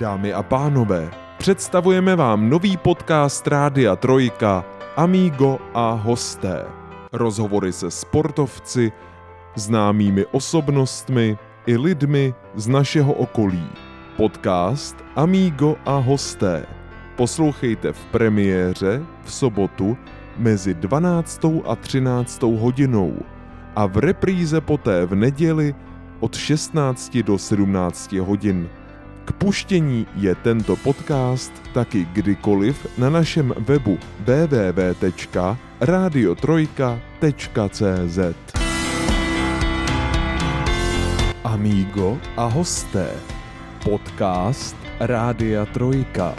Dámy a pánové, představujeme vám nový podcast Rádia Trojka Amigo a hosté. Rozhovory se sportovci, známými osobnostmi i lidmi z našeho okolí. Podcast Amigo a hosté. Poslouchejte v premiéře v sobotu mezi 12. a 13. hodinou a v repríze poté v neděli od 16 do 17 hodin. Puštění je tento podcast taky kdykoliv na našem webu www.radiotrojka.cz Amigo a hosté. Podcast Rádia Trojka.